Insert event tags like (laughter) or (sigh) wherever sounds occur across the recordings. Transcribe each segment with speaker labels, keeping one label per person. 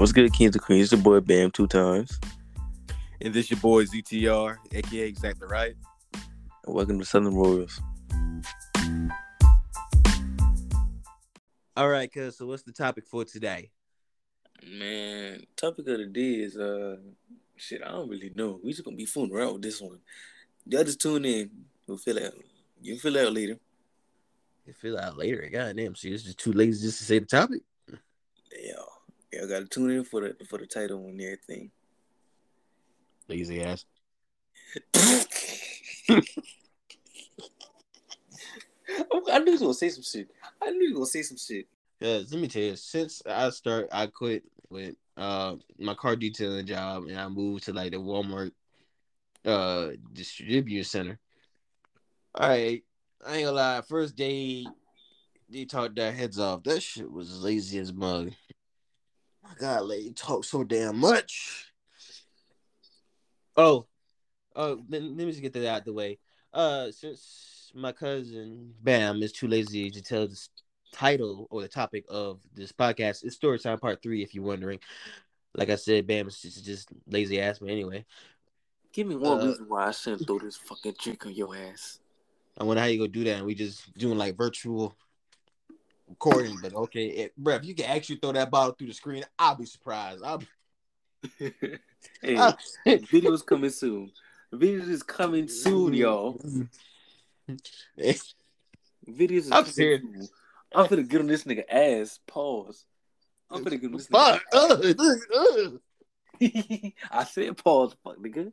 Speaker 1: What's good, Kings and Queens? It's your boy Bam two times.
Speaker 2: And this your boy ZTR, aka Exactly Right.
Speaker 1: And welcome to Southern Royals.
Speaker 3: All right, cuz. So, what's the topic for today?
Speaker 1: Man, topic of the day is uh, shit. I don't really know. We just gonna be fooling around with this one. Y'all just tune in. We'll fill out. You fill out later.
Speaker 3: You fill out later. Goddamn, so it's just too lazy just to say the topic.
Speaker 1: Yeah, y'all gotta tune in for the for the title and everything.
Speaker 3: Lazy ass. (laughs)
Speaker 1: I knew he was gonna say some shit. I knew he was gonna say some shit.
Speaker 3: Cause let me tell you, since I start, I quit with uh my car detailing job and I moved to like the Walmart uh distribution center. All right, I ain't gonna lie. First day, they talked their heads off. That shit was lazy as mug. My God, lady talk so damn much. Oh, oh, let, let me just get that out the way. Uh, since my cousin Bam is too lazy to tell the title or the topic of this podcast, it's story time part three. If you're wondering, like I said, Bam is just, just lazy ass. But anyway,
Speaker 1: Give me one
Speaker 3: Uh,
Speaker 1: reason why I shouldn't throw this fucking drink on your ass.
Speaker 3: I wonder how you gonna do that. And we just doing like virtual recording, but okay, it, bruh, if you can actually throw that bottle through the screen, I'll be surprised. I'll be, (laughs)
Speaker 1: hey,
Speaker 3: I'll-
Speaker 1: videos coming soon. Videos is coming soon, y'all. Videos is
Speaker 3: I'm serious.
Speaker 1: soon. I'm finna get on this nigga ass. Pause. I'm finna get on this
Speaker 3: Fuck.
Speaker 1: nigga.
Speaker 3: Ugh, (laughs) ugh.
Speaker 1: I said pause, fuck nigga.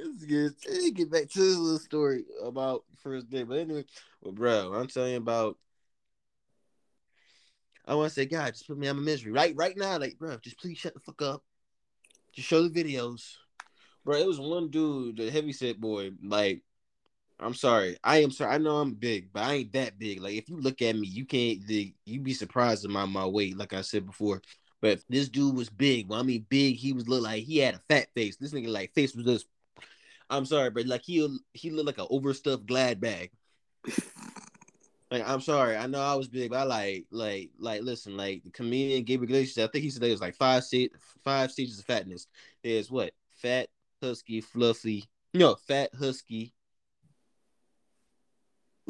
Speaker 3: It's good. Let me get back to this little story about first day. But anyway, well, bro, I'm telling you about. I want to say, God, just put me out my misery right, right now. Like, bro, just please shut the fuck up. Just show the videos, bro. It was one dude, the heavy set boy. Like, I'm sorry, I am sorry. I know I'm big, but I ain't that big. Like, if you look at me, you can't. The, you be surprised at my my weight. Like I said before. But this dude was big. Well, I mean big, he was look like he had a fat face. This nigga like face was just I'm sorry, but like he he looked like an overstuffed glad bag. Like I'm sorry, I know I was big, but I like like like listen, like the comedian Gabriel Iglesias, I think he said there was like five state five stages of fatness. There's what fat, husky, fluffy. No, fat, husky.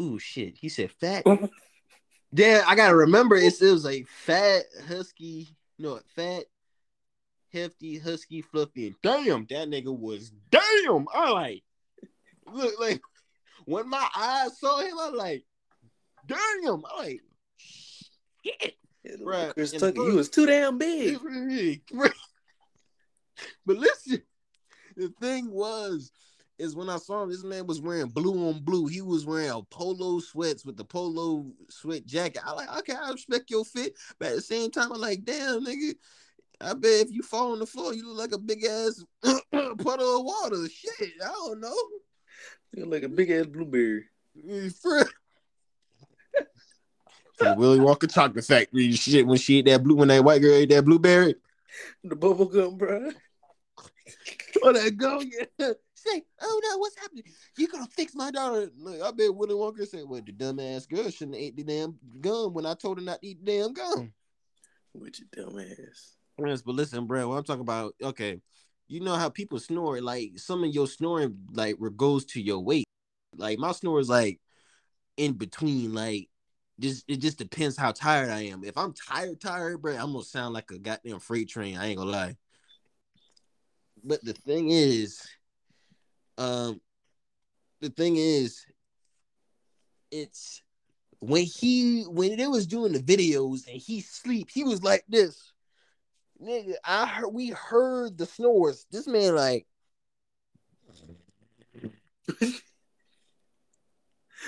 Speaker 3: Ooh shit, he said fat. (laughs) Damn, I gotta remember it, it was like fat, husky. No, fat, hefty, husky, fluffy, and damn, that nigga was damn. I like look like when my eyes saw him, I like damn. I like shit. Bruh,
Speaker 1: Chris
Speaker 3: and
Speaker 1: Tucker, you was too damn big. (laughs)
Speaker 3: but listen, the thing was, is when I saw him, this man was wearing blue on blue. He was wearing a polo sweats with the polo sweat jacket. I like, okay, I respect your fit, but at the same time, I'm like, damn, nigga. I bet if you fall on the floor, you look like a big ass (clears throat) puddle of water. Shit, I don't know.
Speaker 1: You look like a big ass blueberry.
Speaker 3: Mm, for the Willy Walker chocolate factory shit when she ate that blue when that white girl ate that blueberry.
Speaker 1: The bubble gum, bro. (laughs)
Speaker 3: Oh, that go yeah. Say, oh no, what's happening? You gonna fix my daughter? Look, I bet Willy Wonka said, "Well, the dumbass girl shouldn't have ate the damn gum when I told her not to eat the damn gum."
Speaker 1: With your dumb
Speaker 3: Yes, but listen, bro, what I'm talking about, okay, you know how people snore, like some of your snoring like goes to your weight. Like my snore is like in between, like just it just depends how tired I am. If I'm tired, tired, bro, I'm gonna sound like a goddamn freight train. I ain't gonna lie. But the thing is, um, the thing is, it's when he when they was doing the videos and he sleep, he was like this. Nigga, I heard we heard the snores. This man like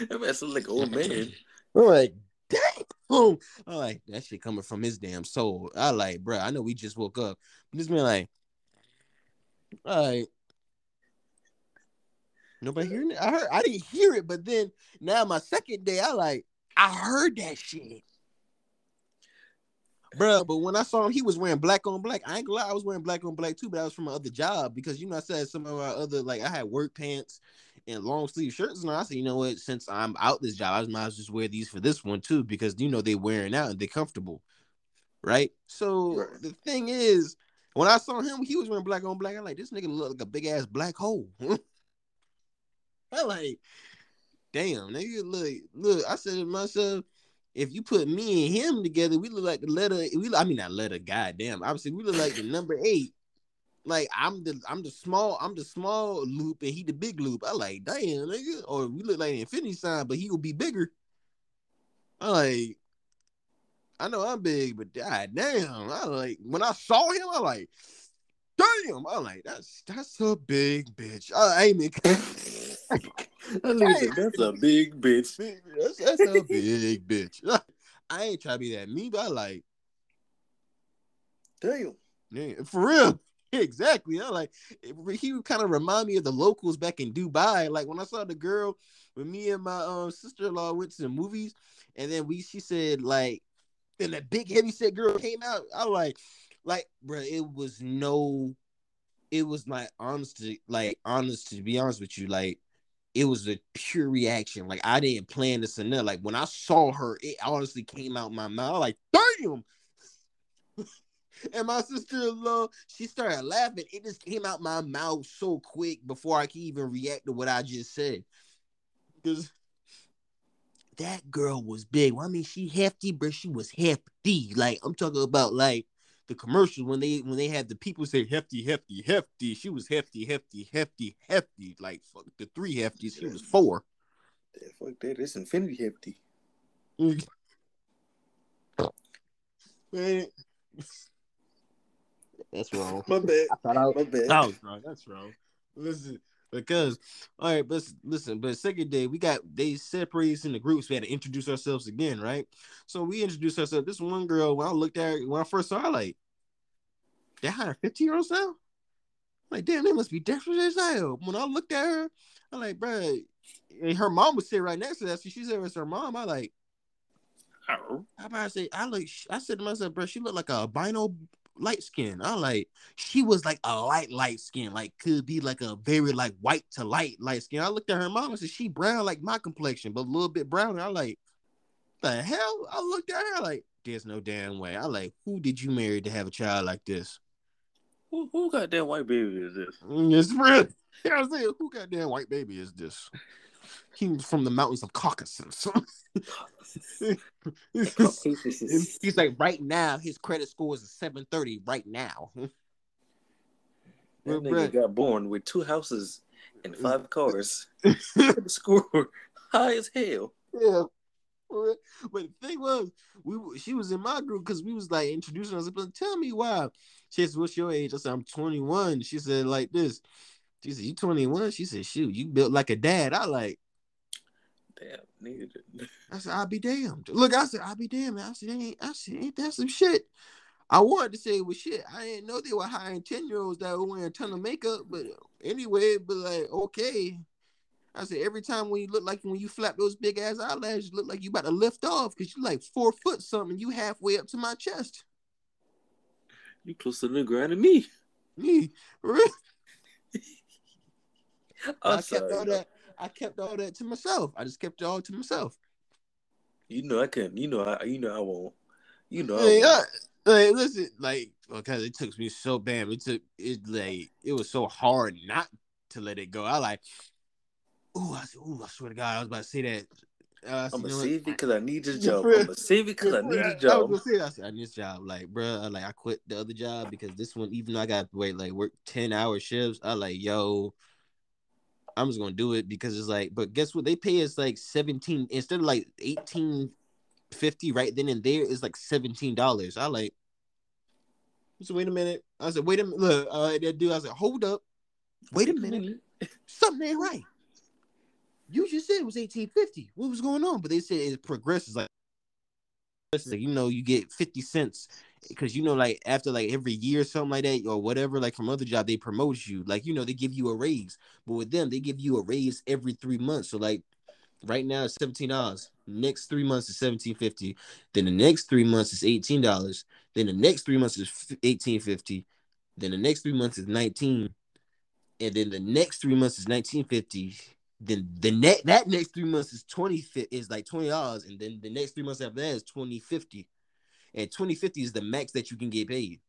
Speaker 1: That man sound like old man.
Speaker 3: I'm like, damn. I'm like, that shit coming from his damn soul. I like, bro, I know we just woke up. This man like, all right. Nobody hearing it? I heard I didn't hear it, but then now my second day, I like, I heard that shit. Bro, but when I saw him, he was wearing black on black. I ain't gonna lie, I was wearing black on black too, but I was from my other job because you know I said some of our other like I had work pants and long sleeve shirts, and I said, you know what, since I'm out this job, I might as well just wear these for this one too because you know they wearing out and they're comfortable. right? So
Speaker 1: Right.
Speaker 3: the thing is, when I saw him, he was wearing black on black. I'm like, this nigga look like a big ass black hole. (laughs) I like, damn, nigga, look, look. I said to myself, if you put me and him together, we look like the letter. We, I mean, not letter. Goddamn, obviously, we look like the number eight. Like I'm the I'm the small I'm the small loop and he the big loop. I like damn nigga. Or we look like an infinity sign, but he will be bigger. I like I know I'm big, but god damn. I like when I saw him, I like damn. I like that's that's a big bitch. I ain't even (laughs)
Speaker 1: That nigga said, That's a big bitch. (laughs)
Speaker 3: that's, that's a big bitch. (laughs) I ain't trying to be that mean, but I like
Speaker 1: Damn.
Speaker 3: Yeah, for real. Exactly. I like he would kind of remind me of the locals back in Dubai. Like when I saw the girl when me and my um sister-in-law went to the movies, and then we she said like then that big heavy set girl came out. I was like, like, bro, it was no, it was my honesty, like honest to be honest with you, like it was a pure reaction. Like I didn't plan this and that. Like when I saw her, it honestly came out my mouth. Like, damn. (laughs) And my sister-in-law, she started laughing. It just came out my mouth so quick before I could even react to what I just said. Because that girl was big. Well, I mean, she hefty, but she was hefty. Like I'm talking about, like the commercials when they when they had the people say hefty, hefty, hefty. She was hefty, hefty, hefty, hefty. Like fuck the three hefties. She was four.
Speaker 1: Yeah, fuck that. It's infinity hefty. Mm.
Speaker 3: Man. That's wrong.
Speaker 1: My bad.
Speaker 3: I thought I
Speaker 1: My bad.
Speaker 3: That was wrong. That's wrong. Listen, because all right, but listen, but second day we got they separated us in the groups. We had to introduce ourselves again, right? So we introduced ourselves. This one girl, when I looked at her, when I first saw her, like, they hired 15 year olds now? Like, damn, they must be desperate as hell. When I looked at her, I'm like, bro, and her mom was sitting right next to that. So she said it was her mom. I like. I about to say, I look, I said to myself, bro, she looked like a albino light skin. I like, she was like a light, light skin, like could be like a very like white to light, light skin. I looked at her mom and said, she brown like my complexion, but a little bit browner. I like, the hell? I looked at her like, there's no damn way. I like, who did you marry to have a child like this?
Speaker 1: Who, who got that white baby is this?
Speaker 3: Mm, It's real. (laughs) What I'm saying? Who goddamn white baby is this? He was from the mountains of Caucasus. (laughs) He's like, right now, his credit score is a 730 right now. (laughs)
Speaker 1: That
Speaker 3: Well,
Speaker 1: nigga got born with two houses and (laughs) five cars. the score high as hell.
Speaker 3: yeah. But the thing was, we she was in my group because we was like introducing us. But tell me why. She said, "What's your age?" I said, "I'm 21." She said, "Like this." She said, "You 21?" She said, "Shoot, you built like a dad." I like.
Speaker 1: Damn, nigga. (laughs)
Speaker 3: I said, "I'll be damned." Look, I said, "I'll be damned." I said, "Ain't I said, ain't that some shit?" I wanted to say it was shit. I didn't know they were hiring ten year olds that were wearing a ton of makeup. But anyway, but like, okay. I said, every time when you look like when you flap those big ass eyelashes, you look like you about to lift off because you're like four foot something. You halfway up to my chest.
Speaker 1: You closer to the ground than me.
Speaker 3: Me, (laughs) really? (laughs) (laughs) I
Speaker 1: I'm
Speaker 3: kept
Speaker 1: sorry.
Speaker 3: all that. I kept all that to myself. I just kept it all to myself.
Speaker 1: You know I couldn't. You know I. You know I won't. You know I
Speaker 3: Hey,
Speaker 1: won't.
Speaker 3: I, hey, listen, like, because it took me so bad. It took it like it was so hard not to let it go. I like, ooh, I said, ooh, I swear to God, I was about to say that. Uh, I
Speaker 1: I'm gonna (laughs) save it because I need this job. I'm gonna save it because I need
Speaker 3: Yeah,
Speaker 1: a
Speaker 3: I
Speaker 1: job.
Speaker 3: was gonna say. I said, I need this job. Like, bro, like I quit the other job because this one, even though I got to wait like work 10 hour shifts, I like, yo, I'm just gonna do it because it's like, but guess what? They pay us like 17 instead of like 18 50 right then and there is like $17. I like, so wait a minute. I said, wait a minute. Look, uh, that dude, I said, hold up. Wait a minute. Something ain't right. You just said it was 1850. What was going on? But they said it progresses like, like, you know, you get 50 cents because you know, like after like every year or something like that, or whatever, like from other job, they promote you. Like, you know, they give you a raise. But with them, they give you a raise every three months. So like right now it's $17. Next three months is 1750. Then the next three months is $18. Then the next three months is 1850. Then the next three months is 19. And then the next three months is 1950 then the net that next three months is 20 fi- is like 20 dollars and then the next three months after that is 2050 and twenty fifty is the max that you can get paid,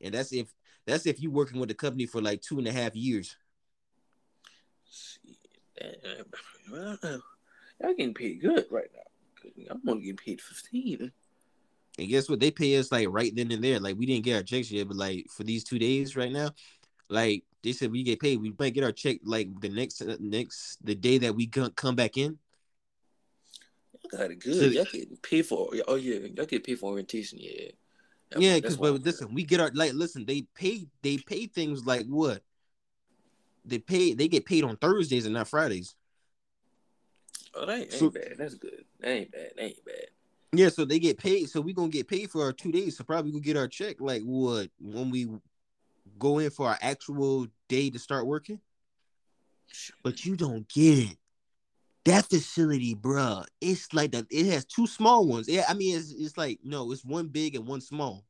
Speaker 3: and that's if that's if you're working with the company for like two and a half years.
Speaker 1: Y'all getting paid good right now. I'm only getting paid fifteen.
Speaker 3: And guess what? They pay us like right then and there. Like we didn't get our checks yet, but like for these two days right now, like they said we get paid. We might get our check like the next uh, next the day that we come back in.
Speaker 1: Y'all got it good. Y'all get paid for. Oh yeah, y'all get paid for orientation. Yeah.
Speaker 3: That's, yeah, because but listen, we get our like listen. They pay they pay things like what? They pay they get paid on Thursdays and not Fridays.
Speaker 1: Oh, that ain't, so, bad. That's good. That ain't bad. That ain't bad.
Speaker 3: Yeah, so they get paid. So we gonna get paid for our two days. So probably gonna get our check like what when we go in for our actual day to start working. But you don't get it. That facility, bruh, it's like that. It has two small ones. Yeah, I mean, it's, it's like no, it's one big and one small.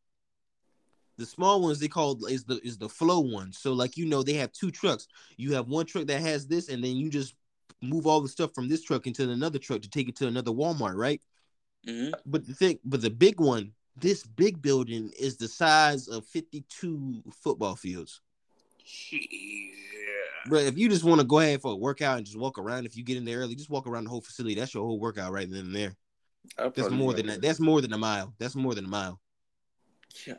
Speaker 3: The small ones they call is the is the flow one. So like you know, they have two trucks. You have one truck that has this, and then you just move all the stuff from this truck into another truck to take it to another Walmart, right? Mm-hmm. But the thing, but the big one, this big building is the size of 52 football fields. Yeah. But if you just want to go ahead for a workout and just walk around, if you get in there early, just walk around the whole facility. That's your whole workout right then and there. That's more than that. That's more than a mile. That's more than a mile. Yeah.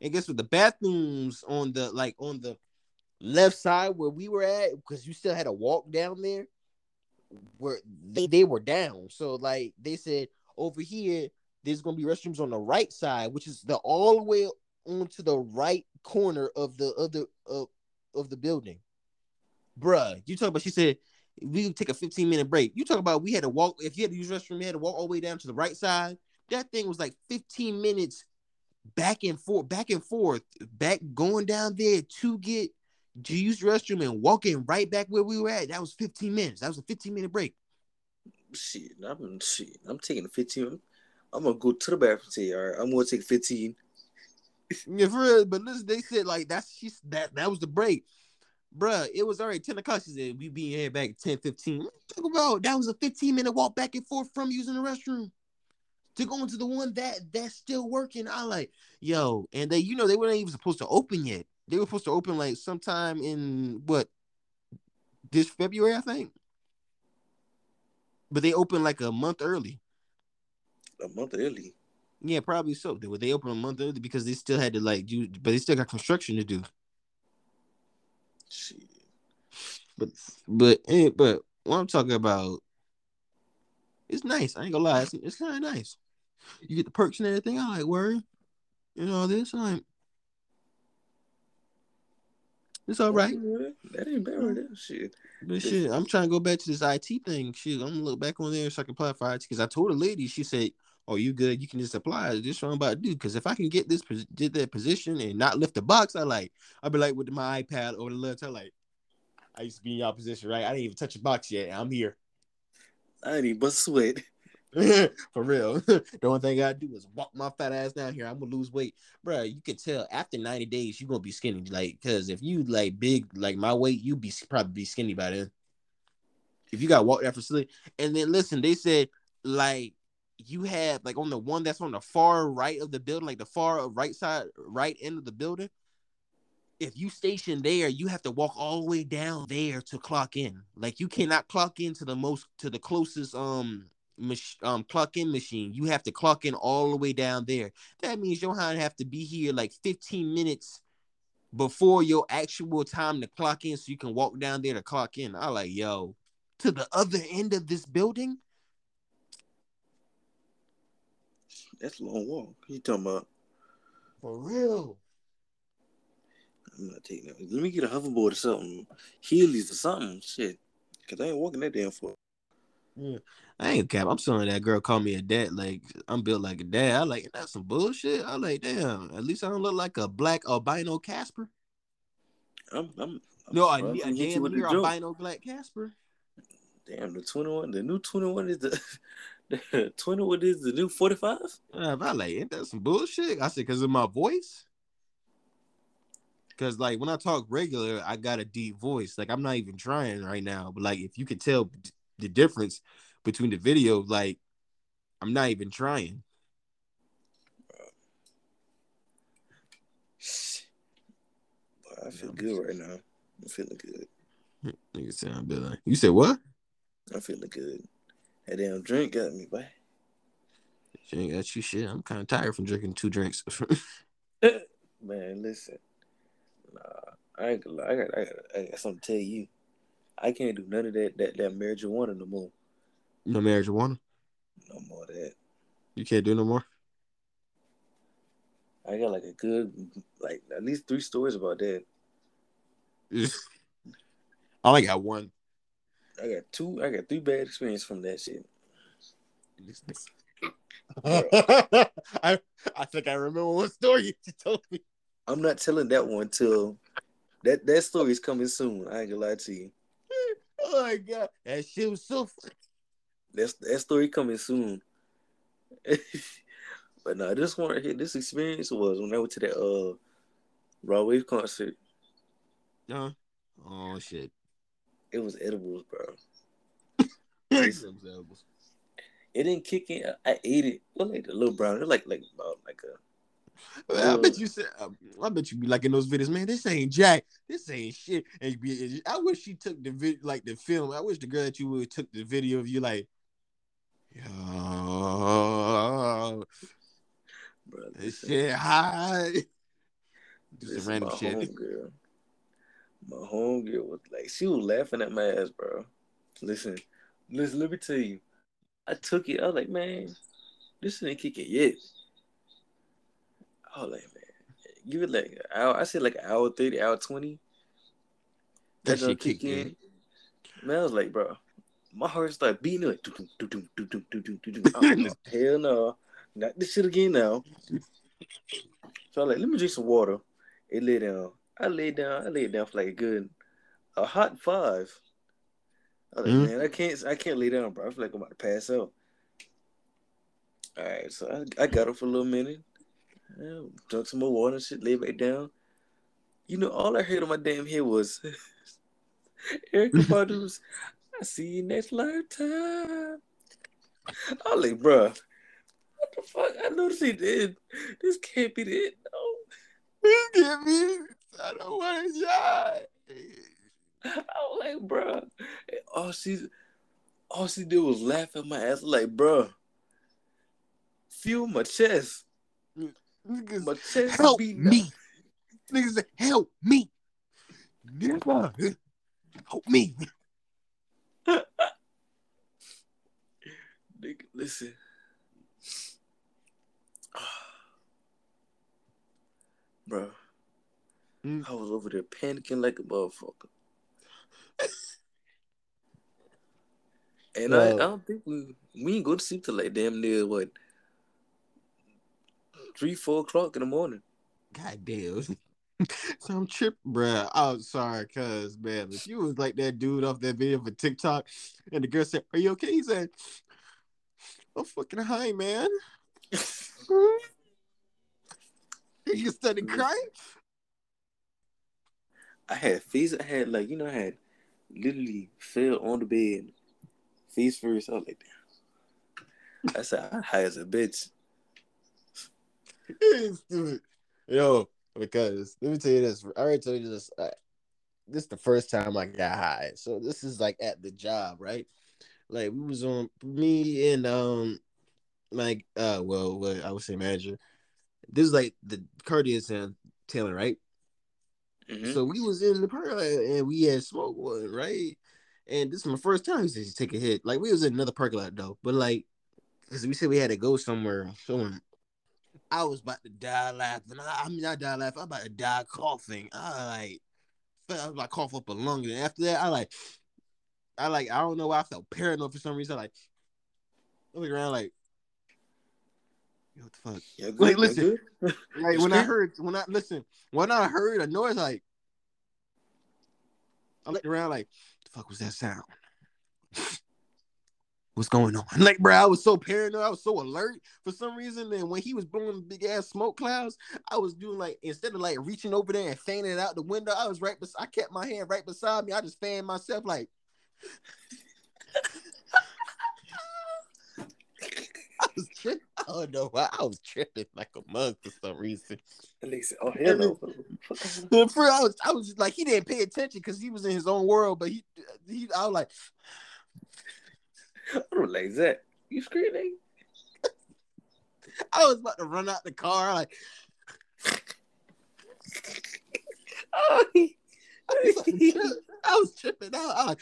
Speaker 3: And guess what? The bathrooms on the like on the left side where we were at, because you still had to walk down there were they, they were down. So like they said over here, there's gonna be restrooms on the right side, which is the all the way onto the right corner of the other of, of the building. Bruh, you talk about she said we take a 15 minute break. You talk about we had to walk if you had to use restroom, you had to walk all the way down to the right side. That thing was like 15 minutes back and forth, back and forth, back going down there to get to use restroom and walking right back where we were at. That was 15 minutes. That was a 15 minute break.
Speaker 1: Shit, I'm shit. I'm taking a 15. I'm gonna go to the bathroom. Say, all right, I'm gonna take 15. (laughs)
Speaker 3: yeah, for real. But listen, they said like that's she's that that was the break. Bruh, it was already 10 o'clock. She said we be here back at 10 15. Talk about that was a 15 minute walk back and forth from using the restroom to go into the one that that's still working. I like, yo, and they, you know, they weren't even supposed to open yet. They were supposed to open like sometime in what this February, I think. But they opened like a month early.
Speaker 1: A month early.
Speaker 3: Yeah, probably so. They were they opened a month early because they still had to like do, but they still got construction to do. Shit. But but eh, but what I'm talking about, it's nice. I ain't gonna lie, it's, it's kind of nice. You get the perks and everything. I like worry, you know this. I like it's all right. That ain't bad with that shit. But shit, I'm trying to go back to this IT thing. Shit, I'm gonna look back on there so I can apply for IT. Because I told a lady, she said, "Oh, you good? You can just apply." This what I'm about to do. Because if I can get this, did that position and not lift the box, I like, I'll be like with my iPad or the laptop, like, I used to be in your position, right? I didn't even touch a box yet. I'm here.
Speaker 1: I didn't even but sweat. (laughs) (laughs)
Speaker 3: For real. (laughs) the only thing I do is walk my fat ass down here. I'm gonna lose weight. Bro, you can tell after 90 days you're gonna be skinny. Like, cause if you like big like my weight, you be probably be skinny by then. If you got walk that facility. And then listen, they said like you have like on the one that's on the far right of the building, like the far right side, right end of the building. If you station there, you have to walk all the way down there to clock in. Like you cannot clock into the most to the closest um mach- um clock in machine. You have to clock in all the way down there. That means Johan have to be here like 15 minutes before your actual time to clock in so you can walk down there to clock in. I like, yo, to the other end of this building.
Speaker 1: That's a long walk. You talking about?
Speaker 3: For real.
Speaker 1: I'm not taking that. Let me get a hoverboard or something. Heelys or something. Shit. Cause I ain't walking that damn far.
Speaker 3: Yeah. I ain't cap. I'm saying that girl called me a dad. Like I'm built like a dad. I like that's some bullshit. I like damn. At least I don't look like a black albino Casper. I'm, I'm, I'm no, I, I damn near albino black Casper.
Speaker 1: Damn, the 21, the new 21 is the (laughs) (laughs) Twenty, what is the new forty
Speaker 3: five? Uh, like, ain't that some bullshit? I said, cause of my voice. Cause like when I talk regular, I got a deep voice. Like I'm not even trying right now. But like if you could tell the difference between the video, like I'm not even trying.
Speaker 1: I feel good right now. I'm feeling good. (laughs)
Speaker 3: You sound good. You said what?
Speaker 1: I'm feeling good. That damn drink got me, boy.
Speaker 3: She ain't got you shit. I'm kind of tired from drinking two drinks. (laughs)
Speaker 1: Man, listen. Nah, I ain't gonna lie. I got, I got, I got something to tell you. I can't do none of that that, that marijuana no more.
Speaker 3: no marijuana.
Speaker 1: No more of that.
Speaker 3: You can't do no more.
Speaker 1: I got like a good, like at least three stories about that. (laughs)
Speaker 3: I only got one.
Speaker 1: I got two. I got three bad experiences from that shit. (laughs)
Speaker 3: I I think I remember one story you told me.
Speaker 1: I'm not telling that one till that that story is coming soon. I ain't gonna lie to you. (laughs)
Speaker 3: Oh my god, that shit was so. funny.
Speaker 1: That's that story coming soon. (laughs) but no, this one here, this experience was when I went to that uh Raw Wave concert.
Speaker 3: Uh, oh shit.
Speaker 1: It was edibles, bro.
Speaker 3: Themselves.
Speaker 1: It didn't kick in. I ate it. Well, like the little brown. It like like about like a
Speaker 3: I bet you said. um, I bet you be like in those videos, man. This ain't Jack. This ain't shit. And be, I wish she took the vid, like the film. I wish the girl that you would took the video of you, like, yo,
Speaker 1: bro.
Speaker 3: this shit high. Do
Speaker 1: listen,
Speaker 3: some random shit.
Speaker 1: homegirl. My homegirl was like, she was laughing at my ass, bro. Listen, listen. Let me tell you. I took it. I was like, man, this ain't kicking yet. I was like, man, give it like an hour. I said like an hour thirty, hour twenty.
Speaker 3: That
Speaker 1: done
Speaker 3: shit kick in.
Speaker 1: Man, I was like, bro, my heart started beating like, hell no, not this shit again now. So I was like, let me drink some water. It lay down. I laid down. I laid down for like a good, a hot five. I was like,
Speaker 3: Mhm.
Speaker 1: man, I can't, I can't lay down, bro. I feel like I'm about to pass out. All right, so I, I got up for a little minute, yeah, drank some more water and shit, lay back down. You know, all I heard on my damn head was (laughs) Erykah Badu's I see you next lifetime. I was like, bruh, what the fuck? I noticed he did. This can't be it. No.
Speaker 3: you give me. I don't want to die. (laughs)
Speaker 1: I was like, bro, all she, all she did was laugh at my ass. Like, bro, feel my chest.
Speaker 3: Niggas,
Speaker 1: My chest
Speaker 3: help
Speaker 1: beating
Speaker 3: me. Niggas say, help me. Nigga, help me. (laughs)
Speaker 1: Nigga, listen. (sighs) Bro,
Speaker 3: Mm.
Speaker 1: I was over there panicking like a motherfucker. (laughs) And I, I don't think we we ain't go to sleep till like damn near what three, four o'clock in the morning.
Speaker 3: God damn. (laughs) so I'm tripping, bruh. I'm sorry, cuz, man. If you was like that dude off that video for TikTok and the girl said, Are you okay? He said, I'm fucking high, man. (laughs) he started crying.
Speaker 1: I had fees. I had like, you know, I had literally fell on the bed, face first. I was like, damn. I said, I high as a bitch. (laughs)
Speaker 3: Yo, because let me tell you this. I already told you this. Uh, this is the first time I got high. So this is like at the job, right? Like we was on me and um like uh well, well I would say manager. This is like the cardiac and Taylor, right?
Speaker 1: Mhm.
Speaker 3: So we was in the park and we had smoke one, right? And this is my first time to take a hit. Like we was in another parking lot though, but like, cause we said we had to go somewhere. Someone, I was about to die laughing. I, I mean, I die laughing. I'm about to die coughing. I like, I was about to cough up a lung. And after that, I like, I like, I don't know why I felt paranoid for some reason. I like, look around like, yo, what the fuck?
Speaker 1: Yeah, good.
Speaker 3: Wait,
Speaker 1: yeah,
Speaker 3: listen. (laughs) Like when I heard, when I listen, when I heard a noise, like I looked around, like the fuck was that sound? (laughs) What's going on? Like, bro, I was so paranoid, I was so alert for some reason. And when he was blowing big ass smoke clouds, I was doing like instead of like reaching over there and fanning it out the window, I was right. Bes- I kept my hand right beside me. I just fanned myself, like. I was tripping. (laughs) I don't know why I was tripping like a mug for some reason.
Speaker 1: At least, oh hell no.
Speaker 3: The friend, I was, I was just like, he didn't pay attention because he was in his own world. But he, he, I was like, (laughs)
Speaker 1: I don't like that. You screaming?
Speaker 3: I was about to run out the car. Like, (laughs)
Speaker 1: Oh, he-
Speaker 3: I was, like, I was tripping out. I like,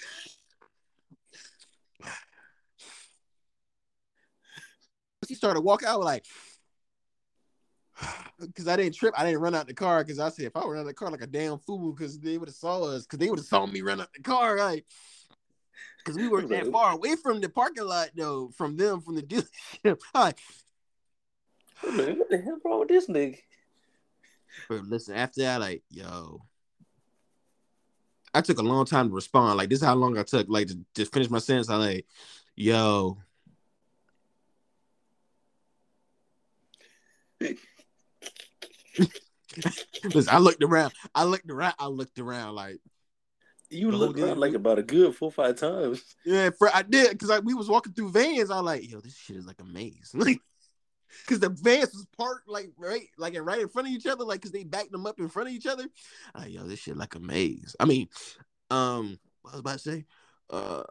Speaker 3: he started walking. out like, (sighs) because I didn't trip. I didn't run out the car because I said if I run out the car like a damn fool, because they would have saw us, because they would have saw me run out the car, like. Because we weren't that far away from the parking lot, though, from them, from the (laughs) dealership. (laughs) Like,
Speaker 1: I'm what the hell wrong with this nigga?
Speaker 3: But listen, after that, like, yo, I took a long time to respond. Like, this is how long I took, like, to just finish my sentence. I like, yo. (laughs) listen, I looked around. I looked around. I looked around. Like,
Speaker 1: You looked around like about a good four five times.
Speaker 3: yeah, for, I did because like we was walking through vans. I was like, yo, this shit is like a maze. (laughs) Like, because the vans was parked like right, like right in front of each other, like because they backed them up in front of each other. I like, yo, this shit like a maze. I mean, um, what I was about to say, uh,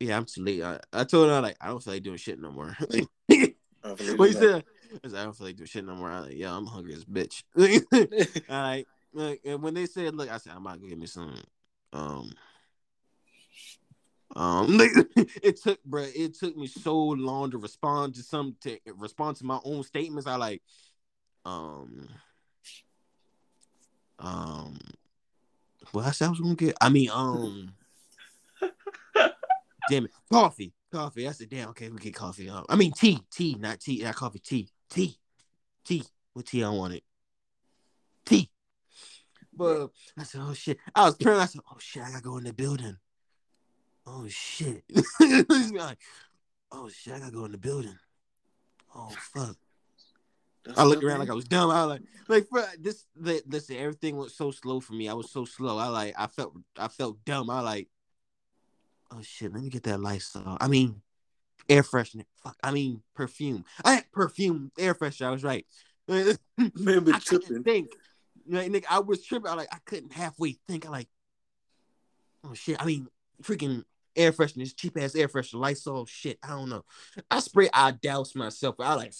Speaker 3: yeah, I'm too late. I, I told her like I don't feel like doing shit no more. (laughs) What he said? I said I don't feel like doing shit no more. I'm like, yo, I'm hungry as bitch. (laughs) (laughs) All right, like, and when they said, look, I said I'm about to get me some, um. Um, (laughs) it took, bro. It took me so long to respond to some to respond to my own statements. I like, um, um, well, I said I was gonna get. I mean, um, damn it, coffee, coffee. I said, damn, okay, we get coffee. Um, I mean, tea, tea, not tea, not coffee, tea, tea, T. What T I wanted? T. But I said, oh shit. I was praying. I said, oh shit, I gotta go in the building. Oh shit. like, (laughs) oh shit, I gotta go in the building. Oh fuck.
Speaker 1: That's
Speaker 3: I looked around like I was dumb. I was like, like bro, this li- listen, everything went so slow for me. I was so slow. I like I felt I felt dumb. I like, oh shit, let me get that Lysol. I mean, air freshener. Fuck. I mean perfume. I had perfume, air freshener. I was right. (laughs)
Speaker 1: Remember
Speaker 3: I couldn't
Speaker 1: tripping.
Speaker 3: think. Like, nigga, I was tripping. I like I couldn't halfway think. I like, oh shit. I mean, freaking air freshener, cheap ass air freshener, Lysol shit. I don't know. I spray, I douse myself. I like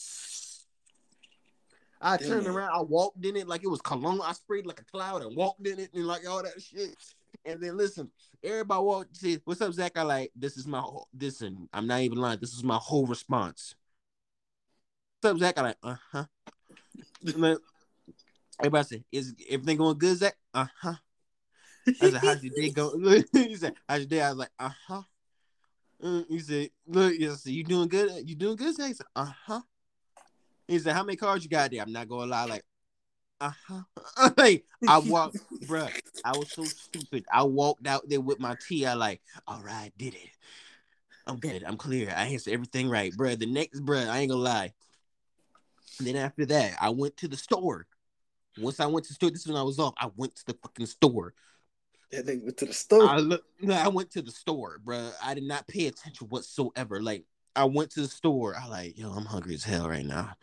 Speaker 3: I
Speaker 1: Damn.
Speaker 3: turned around, I walked in it like it was cologne. I sprayed like a cloud and walked in it and like all that shit. And then listen, everybody walked. To see, what's up, Zach? I like this is my whole listen. I'm not even lying. This is my whole response. What's up, Zach? I like, uh huh. Everybody said, "Is everything going good, Zach?" Uh huh. I said, "How's your day going?" (laughs) (laughs) he said, "How's your day?" I was like, "Uh huh." Uh, he said, "Look, he said, you doing good? You doing good?" Zach? He said, "Uh huh." He said, "How many cars you got there?" I'm not gonna lie, like, uh huh. (laughs) like, I (laughs) walked, bruh. I was so stupid. I walked out there with my tea. I like, all right, did it. I'm good. I'm clear. I answered everything right, bruh. The next, bruh, I ain't gonna lie. And then after that, I went to the store. Once I went to the store, this is when I was off. I went to the fucking store.
Speaker 1: That nigga went to the store.
Speaker 3: I look, I went to the store, bruh. I did not pay attention whatsoever. Like, I went to the store. I like, yo, I'm hungry as hell right now.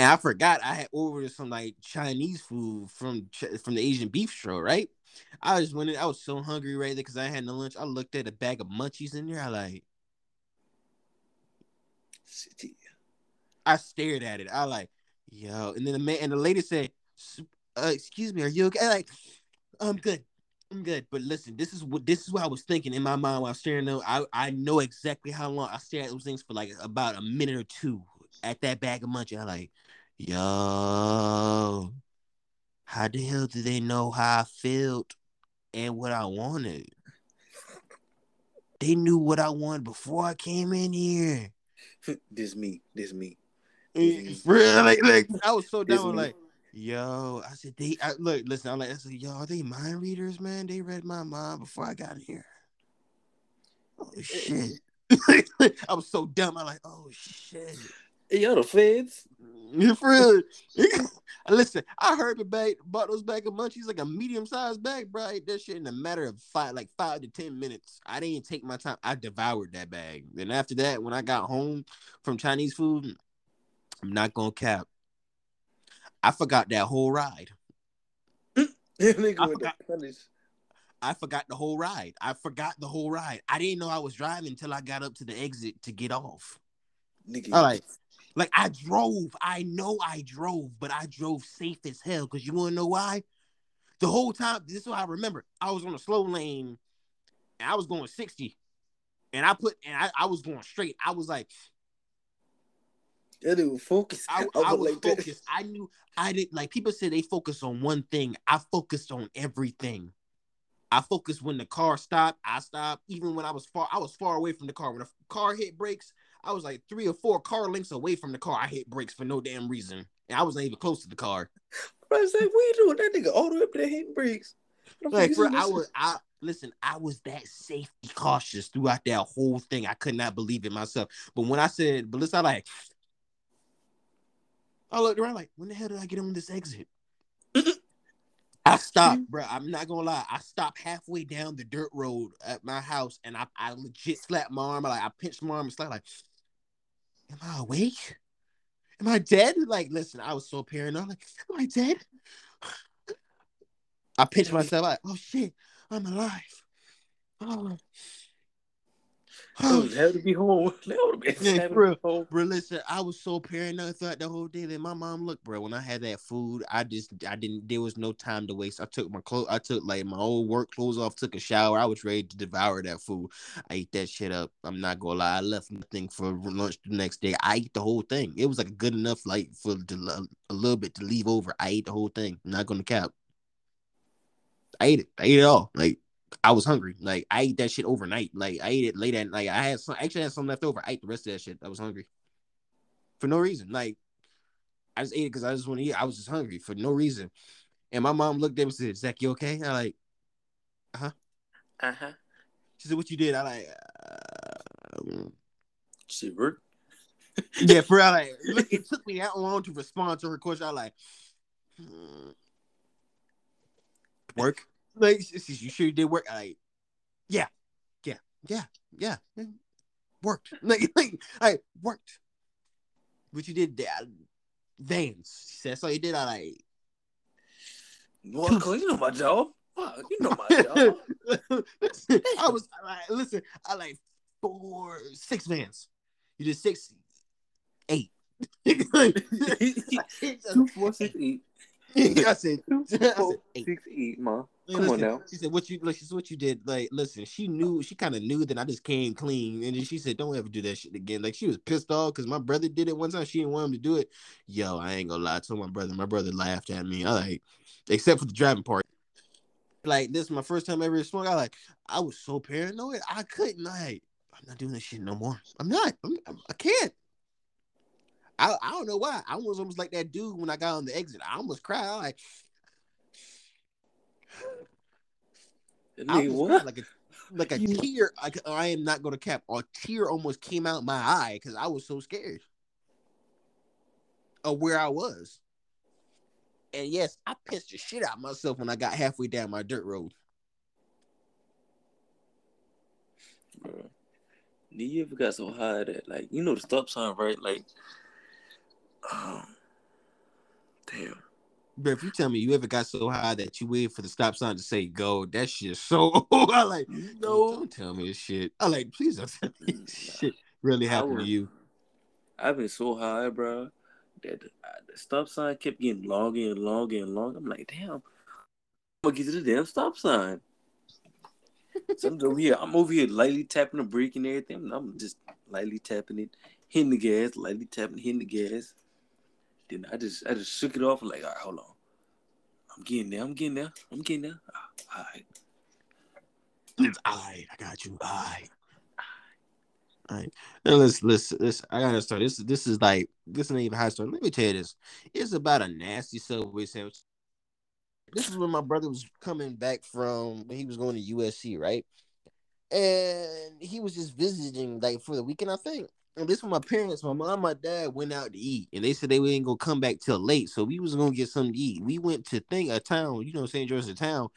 Speaker 3: And I forgot I had ordered some like Chinese food from from the Asian beef show, right? I just went in. I was so hungry right there because I had no lunch. I looked at a bag of munchies in there. I like. I stared at it. I like, yo. And then the man and the lady said, uh, "Excuse me, are you okay?" I like, I'm good. I'm good. But listen, this is what this is what I was thinking in my mind while was staring at. I I know exactly how long I stared at those things for like about a minute or two at that bag of munchies. I like, yo, how the hell do they know how I felt and what I wanted? They knew what I wanted before I came in here. (laughs)
Speaker 1: this me. This me.
Speaker 3: Eh, For real, like, like I was so down, like, yo, I said, they I, look, listen, I'm like, I said, yo, are they mind readers, man? They read my mind before I got here. Oh shit. (laughs) I was so dumb. I'm like, oh shit.
Speaker 1: Y'all the feds?
Speaker 3: You for real? (laughs) Listen, I heard the bag bought those bag of munchies like a medium sized bag, bro. I ate that shit in a matter of five, like five to ten minutes. I didn't take my time. I devoured that bag. And after that, when I got home from Chinese food, I'm not gonna cap. I forgot that whole ride. (laughs) I forgot- I forgot the whole ride. I forgot the whole ride. I didn't know I was driving until I got up to the exit to get off.
Speaker 1: Nigga,
Speaker 3: All right. Like I drove. I know I drove, but I drove safe as hell. Cause you wanna know why? The whole time, this is what I remember. I was on a slow lane and I was going 60. And I put and I, I was going straight. I was like,
Speaker 1: that dude was focused.
Speaker 3: I, (laughs)
Speaker 1: I was like
Speaker 3: focused. I knew I didn't like people say they focus on one thing. I focused on everything. I focused when the car stopped. I stopped. Even when I was far, I was far away from the car. When the car hit brakes, I was like three or four car lengths away from the car. I hit brakes for no damn reason, and I wasn't even close to the car.
Speaker 1: Bro, I was like, what you doing? That nigga all the way up there hitting brakes. What the fuck
Speaker 3: Like, bro, I was, I listen. I was that safety cautious throughout that whole thing. I could not believe it myself. But when I said, "But listen," I like, I looked around like, when the hell did I get on this exit? (clears throat) I stopped, mm-hmm. bro. I'm not gonna lie. I stopped halfway down the dirt road at my house, and I, I legit slapped my arm. Like I pinched my arm and slapped. Like, am I awake? Am I dead? Like, listen, I was so paranoid. Like, am I dead? (sighs) I pinched myself. Like, oh shit, I'm alive. Oh,
Speaker 1: Was (gasps) (laughs) to be home. That would have been
Speaker 3: Yeah,
Speaker 1: happy
Speaker 3: bro.
Speaker 1: to be home.
Speaker 3: Bro, listen, I was so paranoid throughout the whole day that my mom looked, bro. When I had that food, I just I didn't there was no time to waste. I took my clothes, I took like my old work clothes off, took a shower. I was ready to devour that food. I ate that shit up. I'm not gonna lie. I left nothing for lunch the next day. I ate the whole thing. It was like good enough, like for the, a little bit to leave over. I ate the whole thing. I'm not gonna cap. I ate it. I ate it all. Like I was hungry. Like I ate that shit overnight. Like I ate it late at night. I had some actually had some left over. I ate the rest of that shit. I was hungry. For no reason. Like I just ate it because I just want to eat. I was just hungry for no reason. And my mom looked at me and said, Zach, you okay? I like,
Speaker 1: Uh huh. Uh-huh.
Speaker 3: She said, What you did? I like uh,
Speaker 1: Shit worked.
Speaker 3: Yeah, for real, like (laughs) look, it took me that long to respond to her question. I like hmm, work. Like you sure you did work? I yeah, yeah, yeah, yeah. Worked. (laughs) Like, like I worked. What you did there? Vans. She said, that's all you did. I like
Speaker 1: Well, you know my job. Fuck, you know my job. (laughs)
Speaker 3: I was I like, listen, I like four, six vans. You did six, eight. (laughs)
Speaker 1: Two, four, six, eight.
Speaker 3: I said,
Speaker 1: Two, (laughs)
Speaker 3: I said
Speaker 1: four,
Speaker 3: eight.
Speaker 1: six, eight, ma. Come on now.
Speaker 3: She said, "What you like? This is what you did. Like, listen, she knew. She kind of knew that I just came clean, and then she said, "Don't ever do that shit again." Like, she was pissed off because my brother did it one time. She didn't want him to do it. Yo, I ain't gonna lie. I told my brother. My brother laughed at me. I like, except for the driving part. Like, this is my first time ever smoking. I like, I was so paranoid. I couldn't. Like, I'm not doing this shit no more. I'm not. I'm, I'm- I can't. I, I don't know why. I was almost like that dude when I got on the exit. I almost cried. I like, I
Speaker 1: what?
Speaker 3: like a like a
Speaker 1: You-
Speaker 3: tear. Like I am not gonna cap. A tear almost came out my eye because I was so scared of where I was. And yes, I pissed the shit out of myself when I got halfway down my dirt road.
Speaker 1: Bro. Do you ever got so high that like you know the stop sign, right? Like um damn.
Speaker 3: But if you tell me you ever got so high that you waited for the stop sign to say go, that shit so (laughs) I like
Speaker 1: no.
Speaker 3: don't, tell me this shit. I like please don't tell me this shit really happened to you.
Speaker 1: I've been so high, bro, that the, the stop sign kept getting longer and longer and longer. I'm like, damn, I'm gonna get to the damn stop sign. so I'm over here, I'm over here lightly tapping the brake and everything. I'm just lightly tapping it, hitting the gas, lightly tapping, hitting the gas. Then I just, I just shook it off. Like, all right, hold on, I'm getting there, I'm getting there, I'm getting there. Ah, All right,
Speaker 3: It's I. I got you. I. Alright. Now let's let's let's I gotta start. This this is like this ain't even high story. Let me tell you this. It's about a nasty subway sandwich. This is when my brother was coming back from when he was going to USC, right? And he was just visiting like for the weekend, I think. And this when my parents, my mom, my dad went out to eat, and they said they were ain't gonna come back till late. So we was gonna get something to eat. We went to think a town, you know, St. George, a town,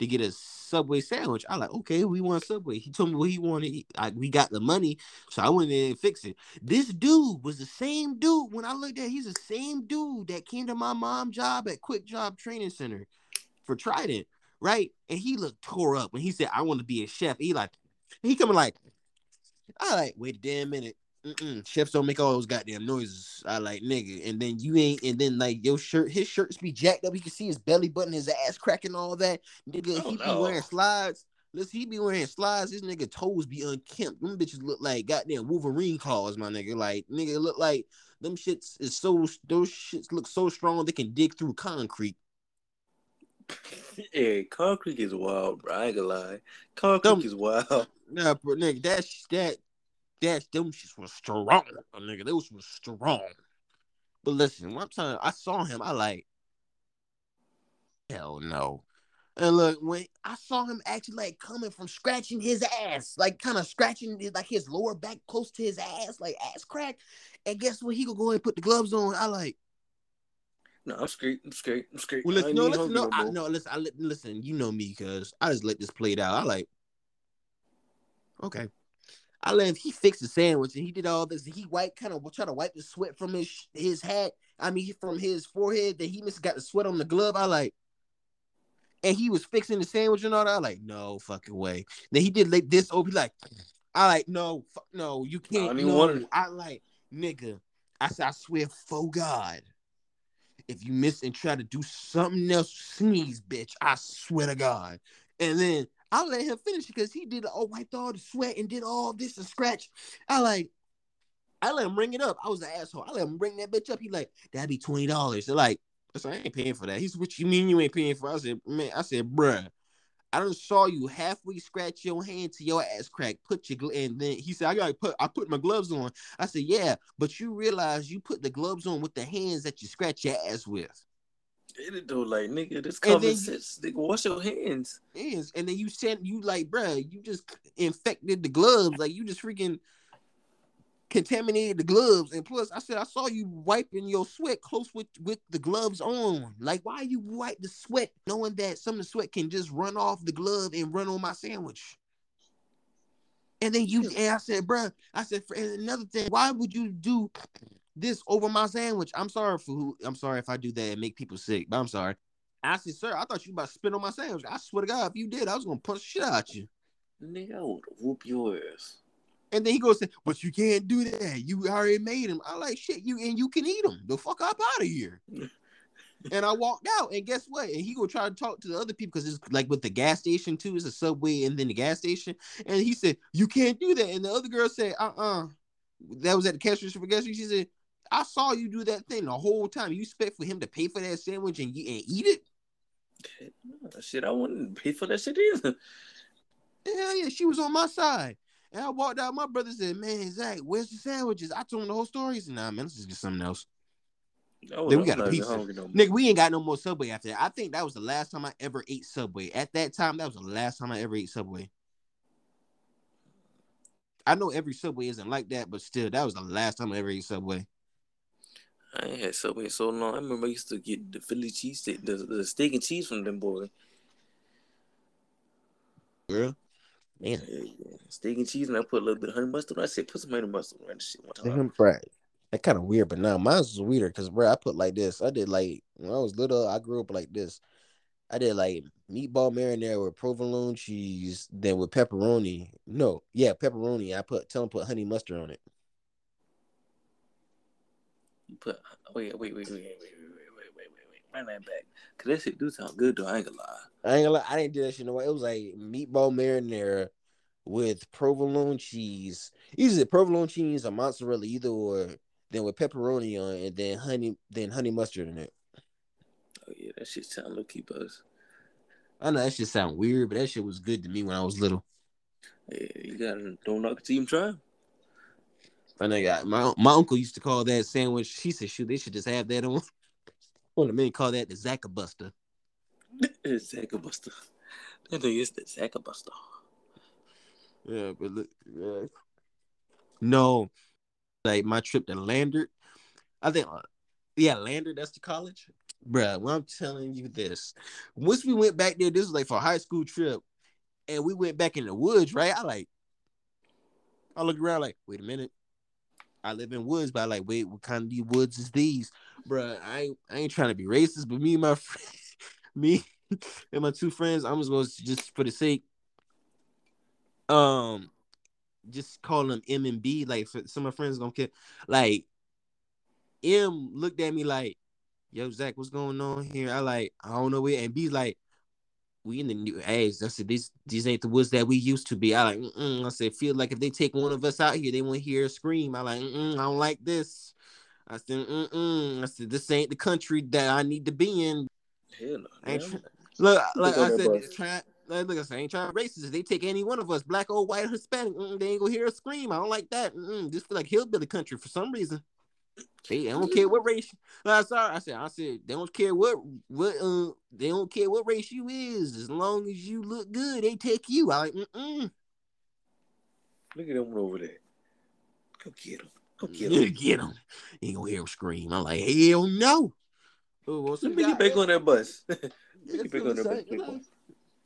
Speaker 3: to get a Subway sandwich. I like, okay, we want Subway. He told me what he wanted. I, we got the money, so I went in and fixed it. This dude was the same dude. When I looked at, he's the same dude that came to my mom job at Quick Job Training Center for Trident, right? And he looked tore up when he said, "I want to be a chef." He like, he coming like, I like, wait a damn minute. Mm-mm. Chefs don't make all those goddamn noises. I like nigga, and then you ain't, and then like your shirt, his shirts be jacked up. You can see his belly button, his ass cracking, all that. Nigga,
Speaker 1: Oh,
Speaker 3: he be
Speaker 1: no.
Speaker 3: wearing slides. Listen, he be wearing slides. His nigga toes be unkempt. Them bitches look like goddamn Wolverine claws, my nigga. Like nigga, look like them shits is so. Those shits look so strong they can dig through concrete. (laughs)
Speaker 1: yeah, concrete is wild, bro. I ain't gonna lie. Concrete
Speaker 3: Them-
Speaker 1: is wild.
Speaker 3: Nah, bro, nigga, that that that them shits was strong, nigga. Those was strong. But listen, one time I saw him, I like, hell no. And look, when I saw him actually like coming from scratching his ass, like kind of scratching his- like his lower back close to his ass, like ass crack. And guess what? He could go ahead and put the gloves on. I like,
Speaker 1: No, I'm straight. I'm straight. I'm straight.
Speaker 3: well, listen, no, listen, no, I, no, listen, I li- listen. You know me, cause I just let this played out. I like, okay. I let him. He fixed the sandwich and he did all this. He wiped, kind of try to wipe the sweat from his his hat. I mean, from his forehead that he must got the sweat on the glove. I like, and he was fixing the sandwich and all that. I like, no fucking way. Then he did like this. Oh, he like, I like, no, fuck, no, you can't.
Speaker 1: don't
Speaker 3: no. I like, nigga. I said, I swear, for God, if you miss and try to do something else, sneeze, bitch. I swear to God. And then I let him finish because he did all wiped all the sweat and did all this and scratch. I like, I let him bring it up. I was an asshole. I let him bring that bitch up. He like, that'd be twenty dollars. They're like, I said, I ain't paying for that. He's what you mean you ain't paying for? I said, man, I said, bruh. I done saw you halfway scratch your hand to your ass crack. Put your gl-, and then he said, I gotta put I put my gloves on. I said, Yeah, but you realize you put the gloves on with the hands that you scratch your ass with.
Speaker 1: It do like nigga. This common sense. Nigga, wash your hands.
Speaker 3: is, and then you sent you like, bruh, you just infected the gloves, like you just freaking contaminated the gloves. And plus, I said I saw you wiping your sweat close with with the gloves on. Like, why you wipe the sweat, knowing that some of the sweat can just run off the glove and run on my sandwich? And then you, and I said, bruh, I said, for and another thing, why would you do this over my sandwich? I'm sorry for who, I'm sorry if I do that and make people sick, but I'm sorry. I said, sir, I thought you about to spit on my sandwich. I swear to God, if you did, I was gonna punch shit out you.
Speaker 1: Nigga, I would whoop your ass.
Speaker 3: And then he goes, but you can't do that. You already made him. I like shit. You and you can eat them. The fuck up out of here. (laughs) and I walked out. And guess what? And he go try to talk to the other people because it's like with the gas station too. It's a subway and then the gas station. And he said, you can't do that. And the other girl said, uh uh That was at the cash register for gas. She said, I saw you do that thing the whole time. You expect for him to pay for that sandwich and you and eat it?
Speaker 1: No, shit, I wouldn't pay for that shit either.
Speaker 3: Hell yeah, she was on my side. And I walked out. My brother said, "Man, Zach, where's the sandwiches?" I told him the whole story. He said, "Nah, man, let's just get something else."
Speaker 1: Oh,
Speaker 3: Then we got a pizza.
Speaker 1: no.
Speaker 3: Nigga, we ain't got no more Subway after that. I think that was the last time I ever ate Subway. At that time, that was the last time I ever ate Subway. I know every Subway isn't like that, but still, that was the last time I ever ate Subway.
Speaker 1: I ain't had Subway so long. I remember I used to get the Philly cheese steak, the, the steak and cheese from them boy.
Speaker 3: Girl, man,
Speaker 1: Yeah, yeah. Steak and cheese, and I put a little bit of honey mustard. on. I said, put some honey mustard on that shit one time.
Speaker 3: right. That kind of weird, but now mine was weirder because, bro, I put like this. I did like when I was little. I grew up like this. I did like meatball marinara with provolone cheese, then with pepperoni. No, yeah, pepperoni. I put tell them put honey mustard on it.
Speaker 1: Oh wait, wait, wait, wait, wait, wait, wait, wait, wait, wait, run that back. Cause that shit do sound good though. I ain't gonna lie.
Speaker 3: I ain't gonna lie, I didn't do that shit. No, way. it was like meatball marinara with provolone cheese. Either provolone cheese or mozzarella, either or. Then with pepperoni on, and then honey, then honey mustard in it.
Speaker 1: Oh yeah, that shit sound low key buzz.
Speaker 3: I know that shit sound weird, but that shit was good to me when I was little.
Speaker 1: Yeah, you knock it till you try.
Speaker 3: I know my my uncle used to call that sandwich. He said, "Shoot, they should just have that on." (laughs) One of the men call that the Zackabuster. (laughs)
Speaker 1: Zackabuster. That thing is the Zackabuster.
Speaker 3: Yeah, but look, yeah. no, like my trip to Lander, I think, uh, yeah, Lander, that's the college, Bruh, Well, I'm telling you this, once we went back there, this was like for a high school trip, and we went back in the woods, right? I like, I look around like, wait a minute, I live in woods, but I like, wait, what kind of these woods is these, Bruh, I ain't, I ain't trying to be racist, but me and my (laughs) friend, me. (laughs) and my two friends, I'm just going to just for the sake, um, just call them M and B. Like for some of my friends gonna care. Like M looked at me like, "Yo, Zach, what's going on here?" I like, I don't know where. And B like, we in the new age. I said, these these ain't the woods that we used to be. I like, Mm-mm. I said, feel like if they take one of us out here, they want to hear a scream. I like, I don't like this. I said, Mm-mm. I said, this ain't the country that I need to be in.
Speaker 1: Hell no.
Speaker 3: Tr- look, like I said, try, like, look, I said, I ain't trying racist. If they take any one of us, black or white or Hispanic, mm, they ain't gonna hear a scream. I don't like that. Mm-mm. Just feel like hillbilly country for some reason. They, they don't care what race. I'm sorry. I said, I said they don't care what what uh they don't care what race you is. As long as you look good, they take you. I like, mm-mm.
Speaker 1: Look at them over there. Go get him. Go get
Speaker 3: Get
Speaker 1: him.
Speaker 3: get them. Ain't gonna hear him scream. I'm like, hell no. Oh, well, (laughs)
Speaker 1: Let me get back on that bus. Let me get back on that bus.
Speaker 3: like,
Speaker 1: quick
Speaker 3: you know,
Speaker 1: one.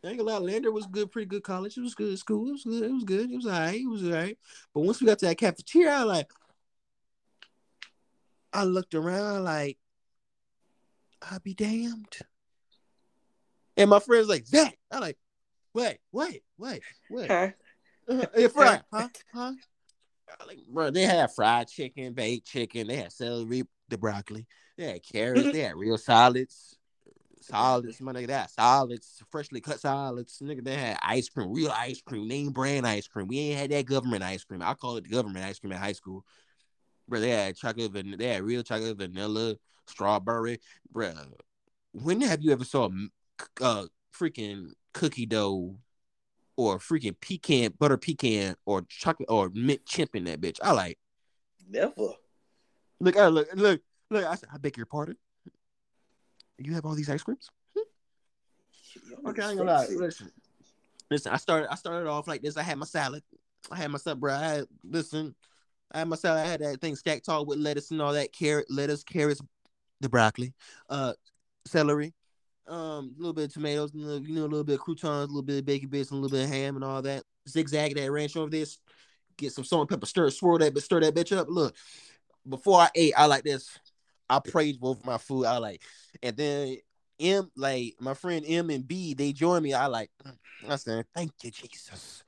Speaker 3: I ain't gonna lie, Lander was good, pretty good college. It was good school. It was good. It was good. It was all right. It was all right. But once we got to that cafeteria, I like, I looked around like, I'll be damned. And my friend's like, Zach. I'm like, wait, wait, wait, wait. Uh, yeah, fried, (laughs) huh? Huh? I Like, bro, they had fried chicken, baked chicken, they had celery, the broccoli, they had carrots, (laughs) they had real solids, solids, my nigga, that solids, freshly cut solids, nigga, they had ice cream, real ice cream, name brand ice cream. We ain't had that government ice cream. I call it the government ice cream at high school. Bro, they had chocolate, van- they had real chocolate, vanilla, strawberry, bro. When have you ever saw uh freaking cookie dough or freaking pecan, butter pecan, or chocolate or mint chip in that bitch. I like
Speaker 1: Never.
Speaker 3: look, I look, look, look. I said, I beg your pardon. You have all these ice creams? Okay, I ain't gonna lie. Listen, listen. I started. I started off like this. I had my salad. I had my salad, bro. I had, listen. I had. I had that thing stacked tall with lettuce and all that. Carrot, lettuce, carrots, the broccoli, uh, celery, um, a little bit of tomatoes, little, you know, a little bit of croutons, a little bit of bacon bits, and a little bit of ham and all that. Zigzag that ranch over this. Get some salt and pepper, stir, swirl that, but stir that bitch up. Look, before I ate, I like this. I prayed both my food. I like, and then M, like my friend M and B, they joined me. I like, I said, thank you, Jesus,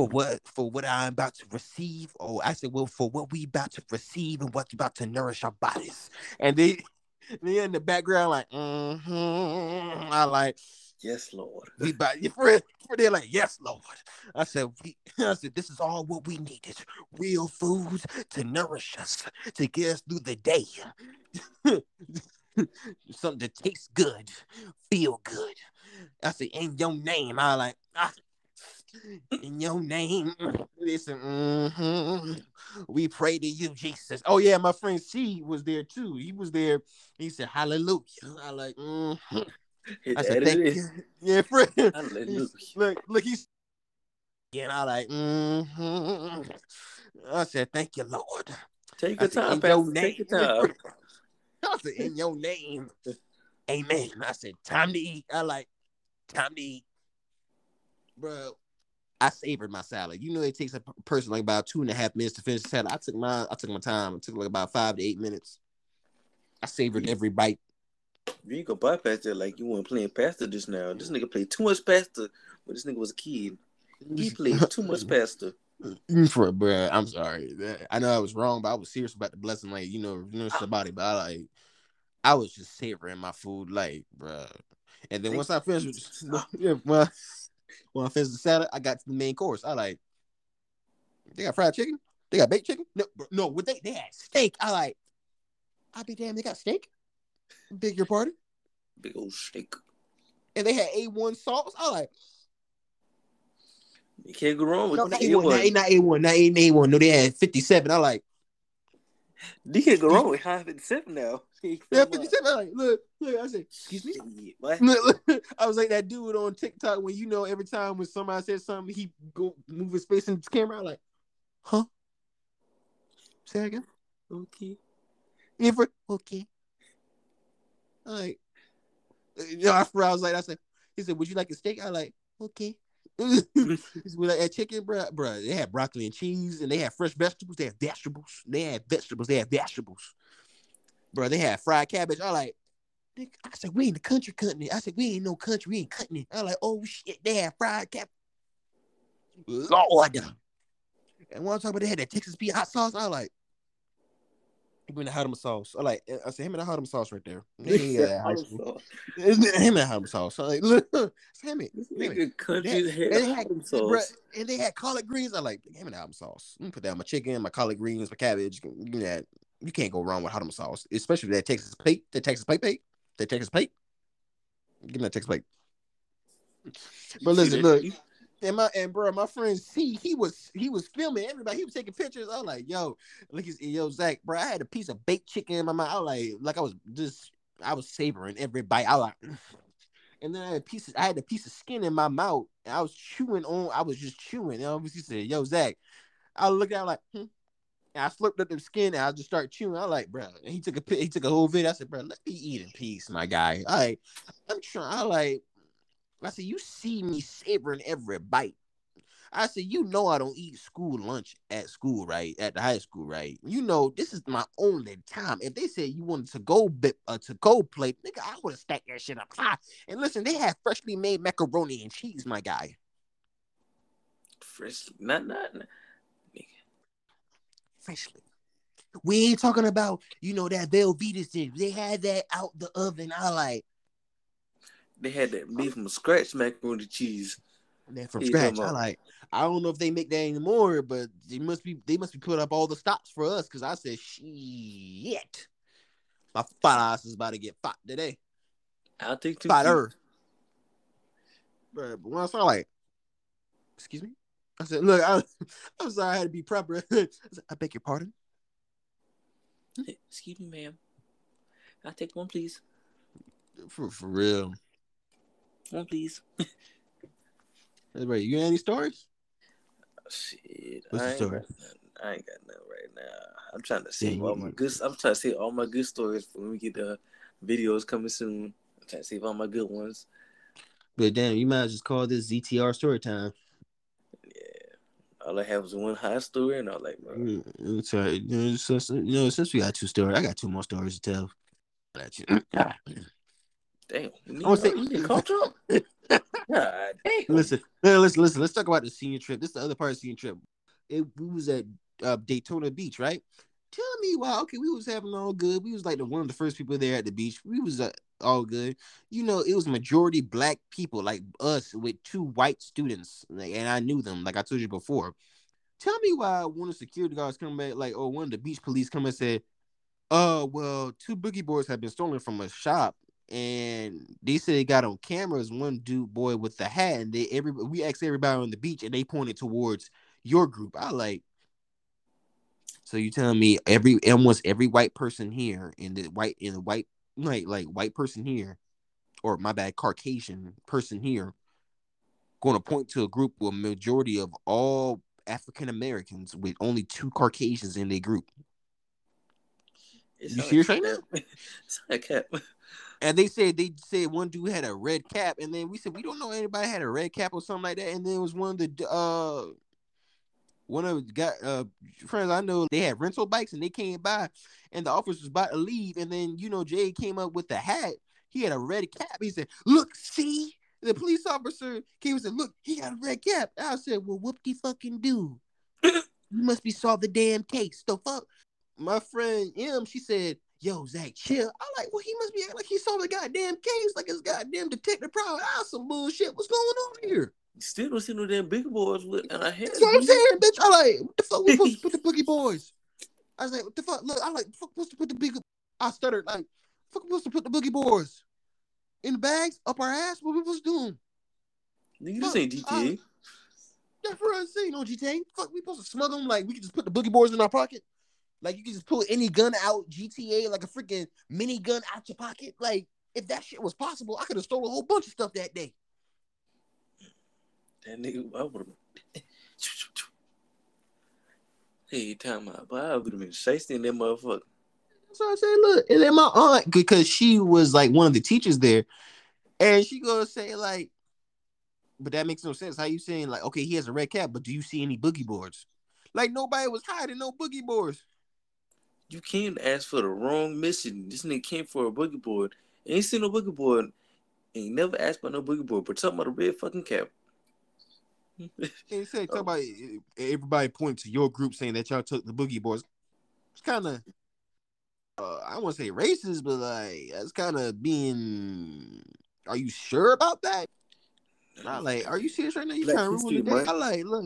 Speaker 3: for what for what I'm about to receive. Oh, I said, well, for what we about to receive and what's about to nourish our bodies. And they, (laughs) they in the background like, mm-hmm. I like,
Speaker 1: Yes, Lord.
Speaker 3: we about your friend, they're like, yes, Lord. I said, we, (laughs) I said, this is all what we needed. Real food to nourish us, to get us through the day. (laughs) Something that tastes good, feel good. I said, in your name. I like, ah, in your name. Listen, mhm. we pray to you, Jesus. Oh, yeah, my friend C was there too. He was there. He said, Hallelujah. I like, mhm. I said, thank you. Yeah, friend.
Speaker 1: Hallelujah.
Speaker 3: Look, look, he's and I like, mm-hmm. I said, thank you, Lord.
Speaker 1: Take your
Speaker 3: said,
Speaker 1: time,
Speaker 3: in your
Speaker 1: Pastor. Take your time. (laughs)
Speaker 3: I said, in your name. Amen. I said, time to eat. I like, time to eat. Bro, I savored my salad. You know, it takes a person like about two and a half minutes to finish the salad. I took my I took my time. It took like about five to eight minutes. I savored every bite.
Speaker 1: You gonna bypass that like you weren't playing pastor just now. This nigga played too much pastor when this nigga was a kid. He (laughs) played too much pastor.
Speaker 3: for bro. I'm sorry. I know I was wrong, but I was serious about the blessing. Like you know, you know somebody, but I like, I was just savoring my food, like, bro. And then once I finished, with, (laughs) yeah, well, when I finished the salad, I got to the main course. I like, they got fried chicken, they got baked chicken. No, no, what they they had steak. I like, I be damn, they got steak. Big your pardon.
Speaker 1: Big old steak.
Speaker 3: And they had A1 sauce. I like,
Speaker 1: You can't go wrong with
Speaker 3: no,
Speaker 1: no,
Speaker 3: not
Speaker 1: it.
Speaker 3: A1, not, A- not A1, not A- A1. No, they had 57. I like,
Speaker 1: You can't go wrong with Heinz 57 now.
Speaker 3: Yeah, 57. I like, look, look. I said, excuse me. (laughs)
Speaker 1: What?
Speaker 3: Look, look, I was like that dude on TikTok when you know every time when somebody says something, he go move his face into the camera. I'm like, huh? Say again.
Speaker 1: Okay.
Speaker 3: Never. Okay. All right. You know, after I was like, I said, he said, would you like a steak? I like, okay. (laughs) "We like that chicken, bro, bro. They had broccoli and cheese, and they had fresh vegetables. They had vegetables. They had vegetables. They had vegetables, bro. They had fried cabbage. I like, I said, we ain't the country cutting it. I said, we ain't no country, we ain't cutting it. I like, oh shit, they had fried cap. Lord. And when I talk about they had that Texas Pete hot sauce, I like, him and the hot sauce. I like, I said, him and the hot sauce right there. Yeah, high (laughs) school. him and the hot sauce. I like, (laughs) look, him.
Speaker 1: This nigga country
Speaker 3: They-
Speaker 1: had
Speaker 3: they had-
Speaker 1: hot
Speaker 3: Bruh,
Speaker 1: sauce.
Speaker 3: and they had collard greens. I like him and the hot sauce. I'm gonna put down my chicken, my collard greens, my cabbage. Give me that. You can't go wrong with hot sauce, especially that Texas plate, the Texas plate plate, the Texas plate. Give me that Texas plate. But listen, look, and my and bro, my friend C, he was he was filming everybody. He was taking pictures. I was like, yo, look, at yo, Zach, bro. I had a piece of baked chicken in my mouth. I was like, like I was just, I was savoring every bite. I was like, and then I had pieces, I had a piece of skin in my mouth, and I was chewing on. I was just chewing. And obviously said, yo, Zach. I looked at him like, hmm. And I flipped up the skin and I just started chewing. I like, bro. And he took a he took a whole video. I said, bro, let me eat in peace, my guy. I like, I'm trying. I like. I said, you see me savoring every bite. I said, you know I don't eat school lunch at school, right? At the high school, right? You know this is my only time. If they said you wanted to go bit uh, to go plate, nigga, I would have stacked that shit up high. And listen, they had freshly made macaroni and cheese, my guy.
Speaker 1: Fresh, not not.
Speaker 3: Freshly. We ain't talking about you know that Velveeta thing. They had that out the oven. I like
Speaker 1: They had that made from scratch macaroni and cheese.
Speaker 3: that from
Speaker 1: Yeah,
Speaker 3: scratch. I like. I don't know if they make that anymore, but they must be. They must be put up all the stops for us because I said shit. My fat ass is about to get fat today.
Speaker 1: I'll take two.
Speaker 3: Fatter. But when I saw like, excuse me, I said, "Look, I, (laughs) I'm sorry, I had to be proper." (laughs) I, said, I beg your pardon.
Speaker 1: Excuse me, ma'am. I'll take one, please.
Speaker 3: For for real.
Speaker 1: One, please. (laughs)
Speaker 3: Right, you got any stories?
Speaker 1: Shit.
Speaker 3: What's the
Speaker 1: I ain't
Speaker 3: story?
Speaker 1: I ain't got nothing right now. I'm trying to
Speaker 3: Yeah,
Speaker 1: all my good. I'm trying to save all my good stories for when we get the videos coming soon. I'm trying to save all my good ones.
Speaker 3: But damn, you might just call this ZTR story time.
Speaker 1: Yeah. All I have was one hot story, and I was like, bro,
Speaker 3: It's all right. You know, since, you know, since we got two stories, I got two more stories to tell. Got you.
Speaker 1: damn. We need,
Speaker 3: I wanna say-
Speaker 1: we need a. (laughs) God damn.
Speaker 3: listen, listen, listen. Let's talk about the senior trip. This is the other part of the senior trip. It, we was at uh, Daytona Beach, right? Tell me why. Okay, we was having all good. We was like the one of the first people there at the beach. We was uh, all good. You know, it was majority black people, like us, with two white students, and I knew them, like I told you before. Tell me why one of the security guards come back, like, or one of the beach police come and said, "Oh, well, two boogie boards have been stolen from a shop." and they said they got on cameras one dude boy with the hat and they every we asked everybody on the beach and they pointed towards your group i like so you telling me every almost every white person here in the white in the white like like white person here or my bad caucasian person here going to point to a group with a majority of all african americans with only two caucasians in their group
Speaker 1: It
Speaker 3: You serious right
Speaker 1: cap. (laughs) It's like cap.
Speaker 3: And they said they said one dude had a red cap, and then we said we don't know anybody had a red cap or something like that. And then it was one of the uh one of the got uh friends I know they had rental bikes and they came by and the officer was about to leave, and then you know Jay came up with the hat. He had a red cap. He said, "Look, see." The police officer came and said, "Look, he got a red cap." I said, "Well, whoop de fucking do. (coughs) you must be solved the damn case. The fuck." My friend M, she said, yo, Zach, chill. I like, well, he must be acting like he saw the goddamn case, like his goddamn detective problem. Ah, some bullshit. What's going on here?
Speaker 1: You still don't see no damn big boys with, and I had.
Speaker 3: That's what I'm saying, bitch. I like, what the fuck we supposed to put the (laughs) boogie boys? I was like, what the fuck? Look, I like, fuck, supposed to put the big. I stuttered, like, fuck, supposed to put the boogie boys in the bags up our ass? What we supposed to do?
Speaker 1: Nigga, this ain't GTA.
Speaker 3: That's what I'm saying on GTA. Fuck, we supposed to smuggle them? Like, we can just put the boogie boys in our pocket? Like, you can just pull any gun out GTA, like a freaking mini gun out your pocket? Like, if that shit was possible, I could have stole a whole bunch of stuff that day.
Speaker 1: That nigga, I would have. (laughs) Hey, time out, but I would have been in that motherfucker.
Speaker 3: So I said, look, and then my aunt, because she was like one of the teachers there, and she gonna say like, but that makes no sense. How you saying like, okay, he has a red cap, but do you see any boogie boards? Like nobody was hiding no boogie boards.
Speaker 1: You can't ask for the wrong mission. This nigga came for a boogie board, Ain't seen no boogie boy. Ain't never asked about no boogie board. but talking about a red fucking cap.
Speaker 3: He said, talk about eh, everybody pointing to your group saying that y'all took the boogie boys. It's kind of, uh, I don't want to say racist, but like that's kind of being. Are you sure about that? Not like, are you serious right now? You
Speaker 1: Black
Speaker 3: trying to ruin the day? I like, look.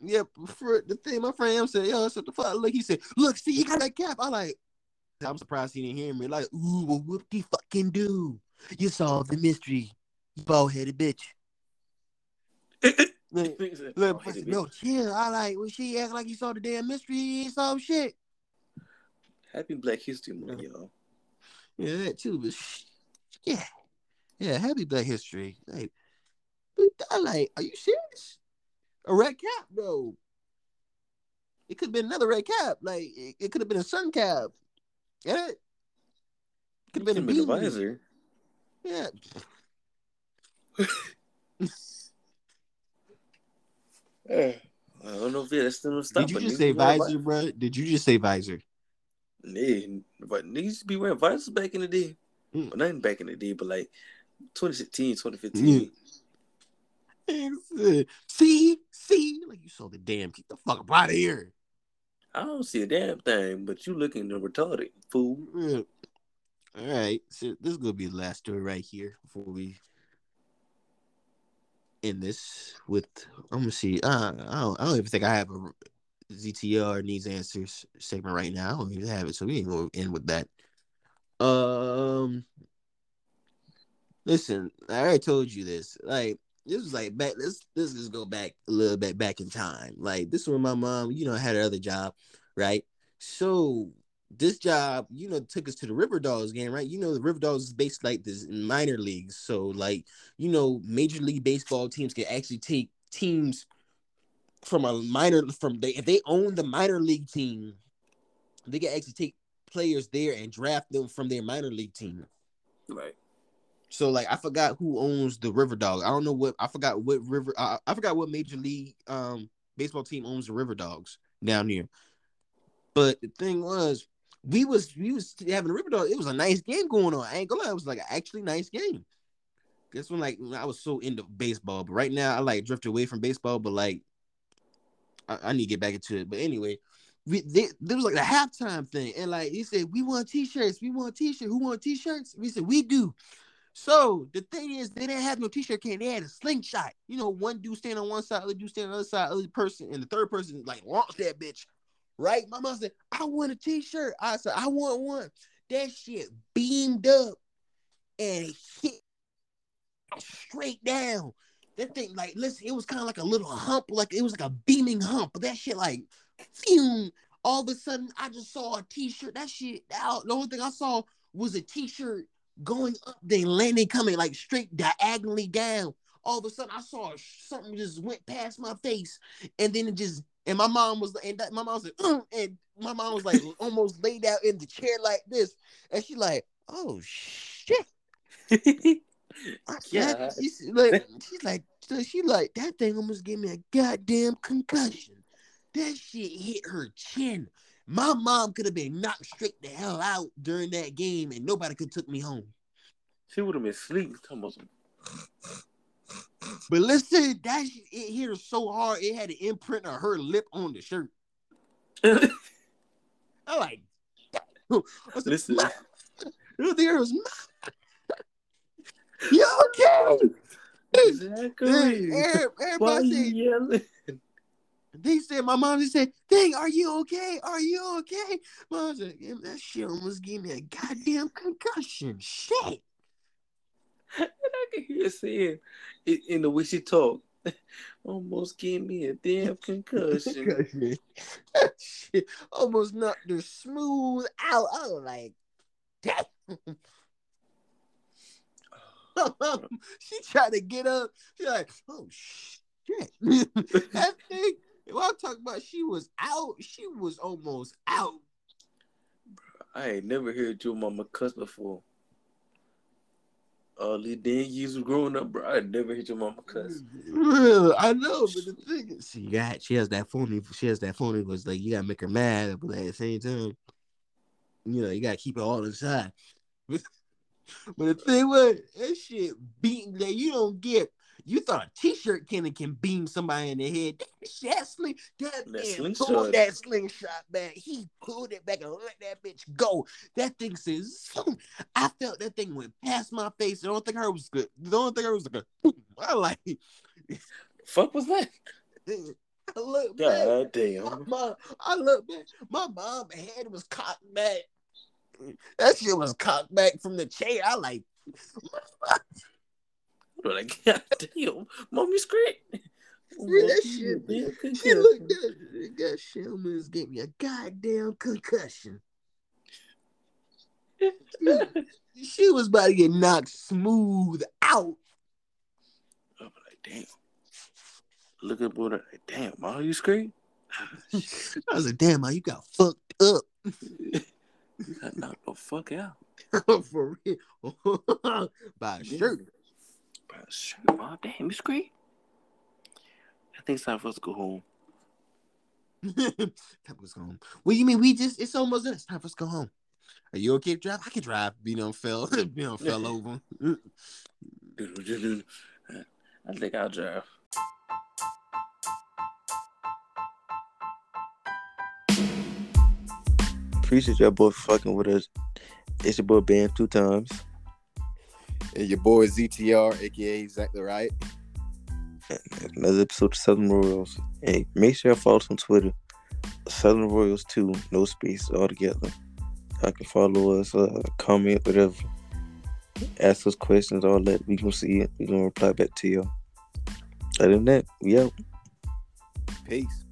Speaker 3: Yep, for the thing, my friend M said, yo, what the fuck? Look, he said, look, see, he got that cap. I like, I'm surprised he didn't hear me. Like, ooh, well, whoop de fucking do. You solved the mystery, you bald headed bitch. Look, no, chill. Oh, I like when she act like you saw the damn mystery, ain't solved shit.
Speaker 1: Happy Black History Month, y'all.
Speaker 3: Yeah, that too, but sh- yeah, yeah, happy Black History. Like, but I like, are you serious? A red cap, though. It could have been another red cap. Like, it, it could have been a sun cap. Yeah. Could have been a
Speaker 1: Been
Speaker 3: beanie.
Speaker 1: advisor. (laughs) I don't know if that's still stop.
Speaker 3: Did you just say visor, bro? Did you just say visor?
Speaker 1: Yeah, but niggas to be wearing visors back in the day.
Speaker 3: Mm.
Speaker 1: Well, nothing back in the day, but like 2016, 2015.
Speaker 3: See, see, like you saw the damn. Get the fuck up out of here.
Speaker 1: I don't see a damn thing, but you looking retarded, fool.
Speaker 3: All right, so this is gonna be the last story right here before we end this with. I'm gonna see. Uh, I don't. I don't even think I have a ZTR needs answers segment right now. I don't even have it, so we ain't gonna end with that. Um, listen, I already told you this. Like this was like back. This this just go back a little bit back in time. Like this was when my mom, you know, had her other job, right? So this job, you know, took us to the River Dogs game, right? You know, the River Dogs is based like this in minor leagues. So, like, you know, Major League Baseball teams can actually take teams from a minor from they if they own the minor league team, they can actually take players there and draft them from their minor league team.
Speaker 1: Right.
Speaker 3: So like I forgot who owns the River Dog. I don't know what I forgot what River I, I forgot what major league um baseball team owns the River Dogs down here. But the thing was, we was we was having a River Dog. It was a nice game going on. I ain't gonna lie, it was like an actually nice game. This one like I was so into baseball, but right now I like drifted away from baseball. But like I, I need to get back into it. But anyway, we they, there was like a halftime thing, and like he said, we want t-shirts, we want t-shirt. Who want t-shirts? We said we do. So the thing is, they didn't have no t-shirt can. They had a slingshot. You know, one dude stand on one side, other dude stand on the other side, other person, and the third person like launched that bitch. Right? My mom said, I want a t-shirt. I said, I want one. That shit beamed up and it hit straight down. That thing, like, listen, it was kind of like a little hump, like it was like a beaming hump, but that shit, like, phew, all of a sudden, I just saw a t-shirt. That shit, that, the only thing I saw was a t-shirt going up, then landing, coming like straight diagonally down. All of a sudden, I saw something just went past my face, and then it just, and my mom was, and that, my mom was like, "Mm," and my mom was like (laughs) almost laid out in the chair like this, and she like, oh shit. (laughs) I-
Speaker 1: Yeah.
Speaker 3: she's like, (laughs) she's like, so she like that thing almost gave me a goddamn concussion. That shit hit her chin. My mom could have been knocked straight the hell out during that game, and nobody could took me home.
Speaker 1: She would have been asleep. Talking about some-
Speaker 3: But listen, that shit, it hit her so hard, it had an imprint of her lip on the shirt. (laughs) I like, said,
Speaker 1: Listen,
Speaker 3: "Ma." there was, you okay?
Speaker 1: exactly. Why
Speaker 3: Everybody
Speaker 1: yelling?
Speaker 3: They said, my mom just said, Dang, are you okay? Are you okay? Mom said, "Yeah, that shit almost gave me a goddamn concussion. Shit.
Speaker 1: And I can hear saying it in the way she talk. (laughs) Almost gave me a damn (laughs) concussion.
Speaker 3: Concussion. Shit (laughs) almost knocked her smooth out. I was like, damn. she tried to get up. She like, oh shit. that thing, when I'm talking about she was out, she was almost out.
Speaker 1: I ain't never heard your mama cuss before. Uh, These damn years of growing up, bro. I never hit your mama cuss.
Speaker 3: Real, I know, but the thing is, she got she has that phony, she has that phony was like you gotta make her mad, but at the same time, you know, you gotta keep it all inside. (laughs) But the thing was, that shit beating that you don't get. You thought a t-shirt cannon can beam somebody in the head. That sling, that,
Speaker 1: That
Speaker 3: man
Speaker 1: slingshot.
Speaker 3: pulled that slingshot back. He pulled it back and let that bitch go. That thing says, zoom. I felt that thing went past my face. The only thing I heard was good. The only thing I heard was like boom. I like. (laughs)
Speaker 1: Fuck was that? (laughs)
Speaker 3: I look back.
Speaker 1: God
Speaker 3: My
Speaker 1: damn.
Speaker 3: mom, I look back. My mom head was cocked back. That shit was cocked back from the chair. I like,
Speaker 1: But like, (laughs) God damn, mom, you scream.
Speaker 3: that shit, she looked at almost gave me a goddamn concussion. She, (laughs) she was about to get knocked smooth out.
Speaker 1: I'm like, damn. Look at boy, like, damn, mom, you scream. (laughs)
Speaker 3: I was like, damn, man, you got fucked up.
Speaker 1: You got knocked the fuck out.
Speaker 3: For real. By a shirt.
Speaker 1: Bro, sure, mom, damn, you scream. I think it's time for us to go home.
Speaker 3: Time for us to go home. What do you mean? We just it's almost done. It's time for us to go home. Are you okay to drive? I can drive. You know, fell, (laughs) you know, fell (laughs) over.
Speaker 1: I think I'll drive. Appreciate your boy for fucking with us. It's your boy Bam two times.
Speaker 2: And your boy ZTR, aka exactly right.
Speaker 1: Another episode of Southern Royals. Hey, make sure you follow us on Twitter. Southern Royals 2, no space altogether. I can follow us, uh, comment, whatever. Ask us questions, all that. We gonna see it. We gonna reply back to you. Other than that, we out.
Speaker 2: Peace.